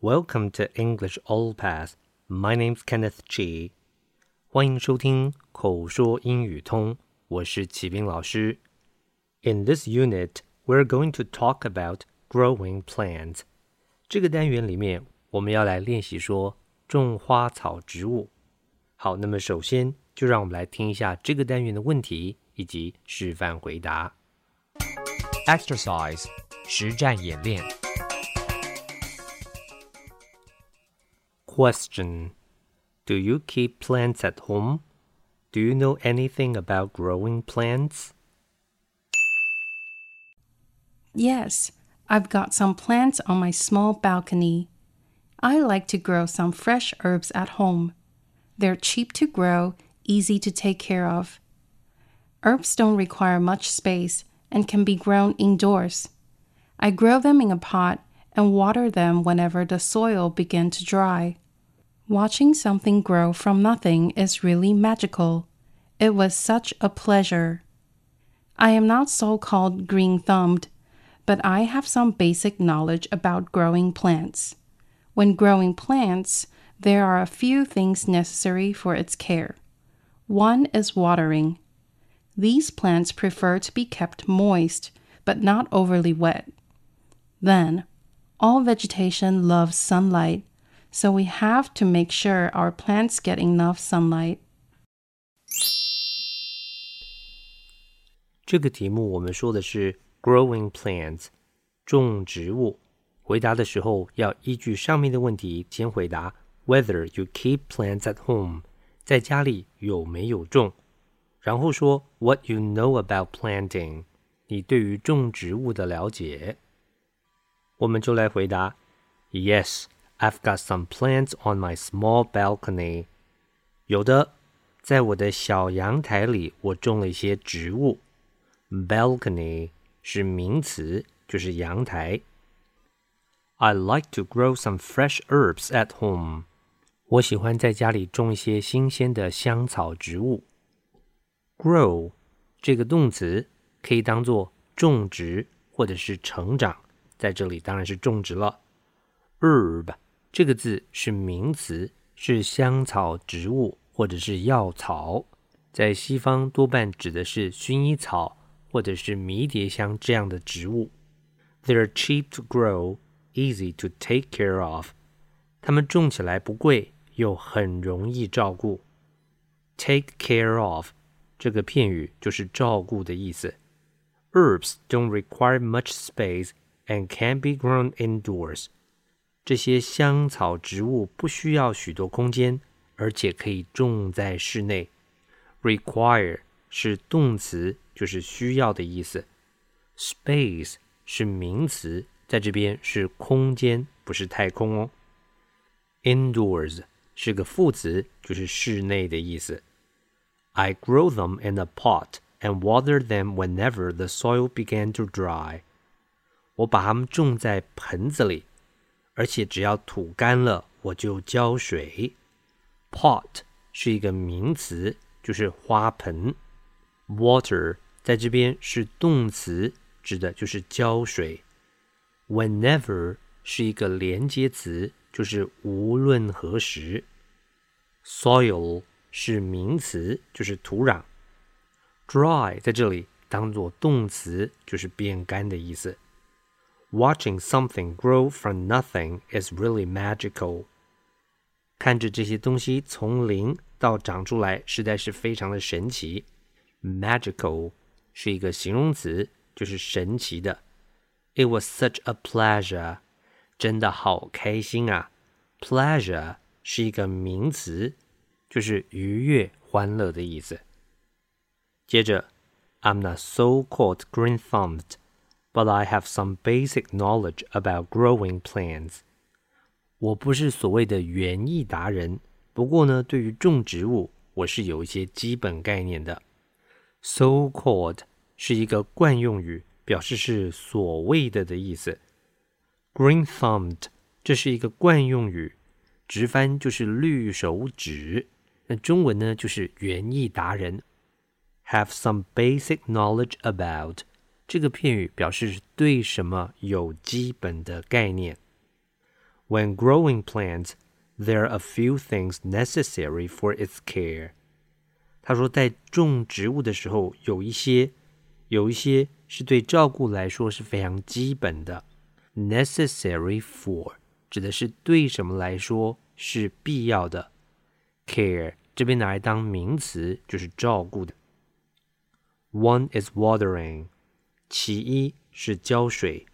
Welcome to English All Pass. My name's Kenneth Chi. 欢迎收听口说英语通，我是齐斌老师。In this unit, we're going to talk about growing plants. 这个单元里面，我们要来练习说种花草植物。好，那么首先就让我们来听一下这个单元的问题以及示范回答。Exercise 实战演练。Question Do you keep plants at home? Do you know anything about growing plants? Yes, I've got some plants on my small balcony. I like to grow some fresh herbs at home. They're cheap to grow, easy to take care of. Herbs don't require much space and can be grown indoors. I grow them in a pot and water them whenever the soil begins to dry. Watching something grow from nothing is really magical. It was such a pleasure. I am not so called green thumbed, but I have some basic knowledge about growing plants. When growing plants, there are a few things necessary for its care. One is watering. These plants prefer to be kept moist, but not overly wet. Then, all vegetation loves sunlight, so we have to make sure our plants get enough sunlight. 这个题目我们说的是 growing plants，种植物。回答的时候要依据上面的问题先回答 whether you keep plants at home，在家里有没有种，然后说 what you know about planting，你对于种植物的了解。我们就来回答 Yes, I've got some plants on my small balcony。有的，在我的小阳台里，我种了一些植物。Balcony 是名词，就是阳台。I like to grow some fresh herbs at home。我喜欢在家里种一些新鲜的香草植物。Grow 这个动词可以当做种植或者是成长，在这里当然是种植了。Herb 这个字是名词，是香草植物或者是药草，在西方多半指的是薰衣草或者是迷迭香这样的植物。They're cheap to grow, easy to take care of。它们种起来不贵，又很容易照顾。Take care of 这个片语就是照顾的意思。Herbs don't require much space and can be grown indoors。 这些香草植物不需要许多空间，而且可以种在室内。Require 是动词，就是需要的意思。Space 是名词，在这边是空间，不是太空哦。Indoors 是个副词，就是室内的意思。I grow them in a pot and water them whenever the soil began to dry。我把它们种在盆子里， 而且只要土干了，我就浇水。Pot 是一个名词，就是花盆。Water 在这边是动词，指的就是浇水。Whenever 是一个连接词，就是无论何时。Soil 是名词，就是土壤。Dry 在这里当做动词，就是变干的意思。Watching something grow from nothing is really magical。看着这些东西从零到长出来，实在是非常的神奇。Magical 是一个形容词，就是神奇的。It was such a pleasure，真的好开心啊。Pleasure 是一个名词，就是愉悦、欢乐的意思。接着，I'm not so called green-thumbed。 but I have some basic knowledge about growing plants. 我不是所谓的园艺达人，不过呢，对于种植物，我是有一些基本概念的。So-called 是一个惯用语，表示是所谓的的意思。Green-thumbed 这是一个惯用语，直翻就是绿手指。那中文呢，就是园艺达人。Have some basic knowledge about 这个片语表示对什么有基本的概念。When growing plants, there are a few things necessary for its care. 他说，在种植物的时候，有一些，有一些是对照顾来说是非常基本的。Necessary for 指的是对什么来说是必要的。Care 这边拿来当名词，就是照顾的。One is watering， 其一是浇水。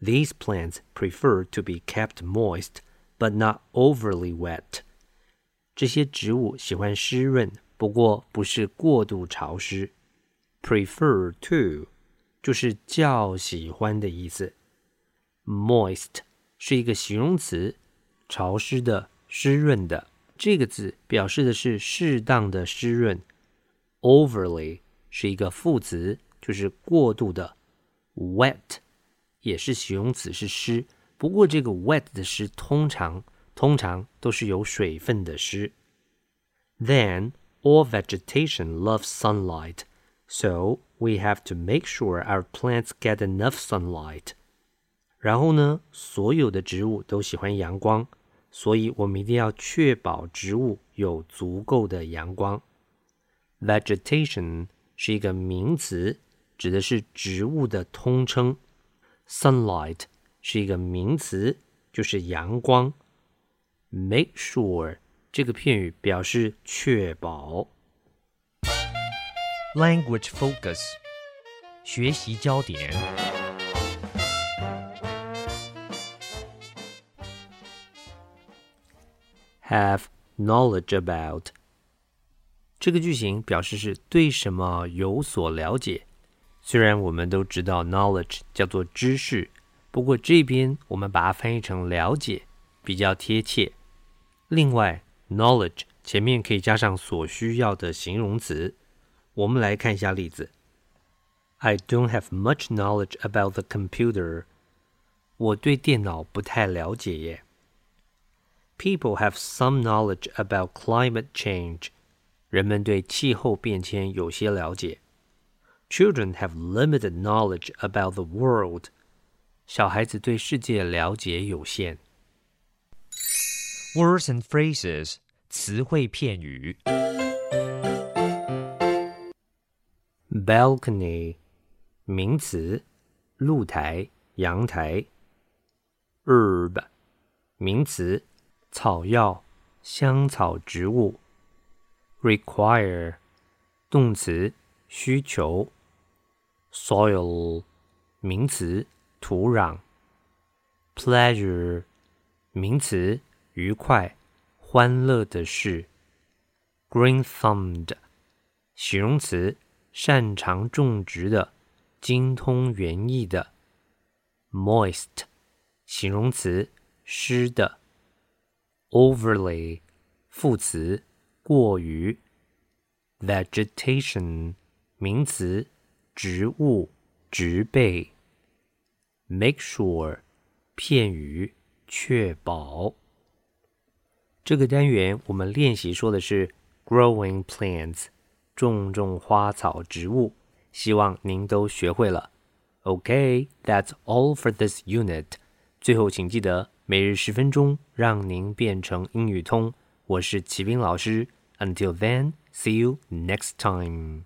These plants prefer to be kept moist, but not overly wet. 这些植物喜欢湿润，不过不是过度潮湿。Prefer to 就是较喜欢的意思。Moist 是一个形容词，潮湿的、湿润的。这个字表示的是适当的湿润。Overly 是一个副词， 就是过度的。Wet 也是形容词，是湿。不过这个 wet 的湿通常通常都是有水分的湿。Then all vegetation loves sunlight, so we have to make sure our plants get enough sunlight. 然后呢，所有的植物都喜欢阳光，所以我们一定要确保植物有足够的阳光。Vegetation 是一个名词， 指的是植物的通称。Sunlight 是一个名词，就是阳光。Make sure 这个片语表示确保。Language focus，学习焦点。have knowledge about。这个句型表示是对什么有所了解。虽然我们都知道 knowledge 叫做知识，不过这边我们把它翻译成了解比较贴切。另外，knowledge 前面可以加上所需要的形容词。我们来看一下例子：I don't have much knowledge about the computer。我对电脑不太了解耶。People have some knowledge about climate change. 人们对气候变迁有些了解。Children have limited knowledge about the world. 小孩子对世界了解有限。 Words and phrases，词汇片语。 Balcony，名词，露台、阳台。Herb，名词，草药、香草植物。Require，动词，需求。 Soil，名词，土壤。Pleasure，名词，愉快、欢乐的事。Green-thumbed，形容词，擅长种植的、精通园艺的。Moist，形容词，湿的。Overly，副词，过于。Vegetation，名词，植物、植被。Make sure，片语，确保。这个单元我们练习说的是 growing plants，种种花草植物。希望您都学会了。OK，that's、all for this unit。最后，请记得每日十分钟，让您变成英语通。我是齐斌老师。Until then, see you next time.